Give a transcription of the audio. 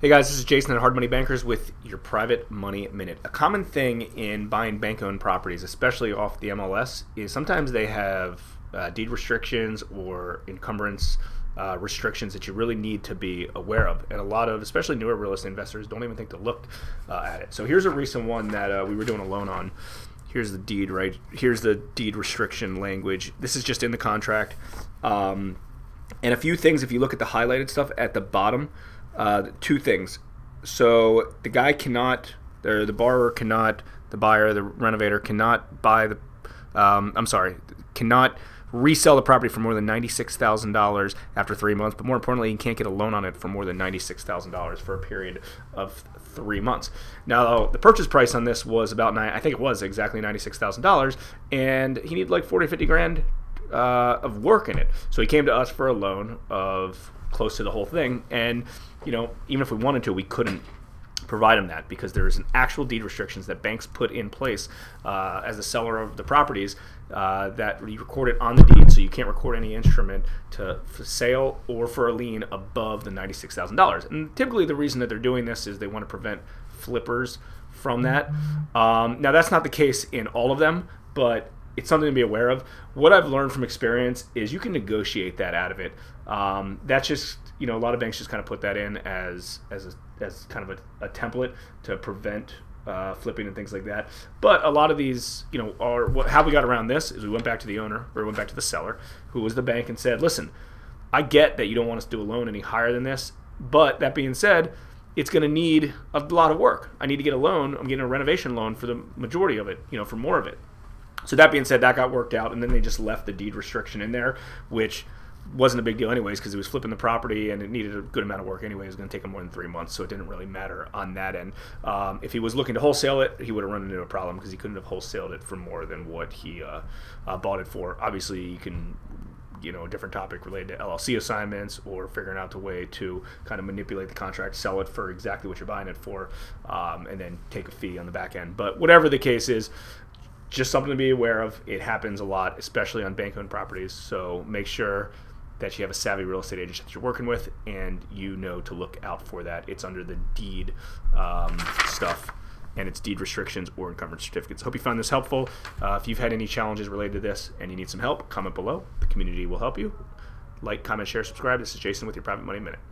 Hey guys, this is Jason at Hard Money Bankers with your private money minute. A common thing in buying bank owned properties, especially off the MLS, is sometimes they have uh, deed restrictions or encumbrance uh, restrictions that you really need to be aware of. And a lot of, especially newer real estate investors, don't even think to look uh, at it. So here's a recent one that uh, we were doing a loan on. Here's the deed, right? Here's the deed restriction language. This is just in the contract. Um, and a few things, if you look at the highlighted stuff at the bottom, uh, two things. So the guy cannot, or the borrower cannot, the buyer, the renovator cannot buy the, um, I'm sorry, cannot resell the property for more than $96,000 after three months. But more importantly, he can't get a loan on it for more than $96,000 for a period of three months. Now, the purchase price on this was about nine, I think it was exactly $96,000, and he needed like 40, 50 grand uh, of work in it. So he came to us for a loan of close to the whole thing. And, you know, even if we wanted to, we couldn't provide him that because there's an actual deed restrictions that banks put in place uh, as the seller of the properties uh, that you record it on the deed, so you can't record any instrument to for sale or for a lien above the ninety-six thousand dollars. And typically, the reason that they're doing this is they want to prevent flippers from that. Um, now, that's not the case in all of them, but it's something to be aware of. What I've learned from experience is you can negotiate that out of it. Um, that's just you know a lot of banks just kind of put that in as as a, as kind of a, a template to prevent uh, flipping and things like that. But a lot of these, you know, are what, how we got around this is we went back to the owner or went back to the seller, who was the bank, and said, "Listen, I get that you don't want us to do a loan any higher than this, but that being said." It's going to need a lot of work. I need to get a loan. I'm getting a renovation loan for the majority of it, you know, for more of it. So that being said, that got worked out, and then they just left the deed restriction in there, which wasn't a big deal anyways because he was flipping the property and it needed a good amount of work anyway. It was going to take him more than three months, so it didn't really matter on that end. Um, if he was looking to wholesale it, he would have run into a problem because he couldn't have wholesaled it for more than what he uh, uh, bought it for. Obviously, you can you know a different topic related to LLC assignments or figuring out the way to kind of manipulate the contract, sell it for exactly what you're buying it for, um, and then take a fee on the back end. But whatever the case is, just something to be aware of. It happens a lot, especially on bank-owned properties. So make sure that you have a savvy real estate agent that you're working with, and you know to look out for that. It's under the deed um, stuff, and it's deed restrictions or encumbrance certificates. Hope you found this helpful. Uh, if you've had any challenges related to this and you need some help, comment below. The community will help you. Like, comment, share, subscribe. This is Jason with your Private Money Minute.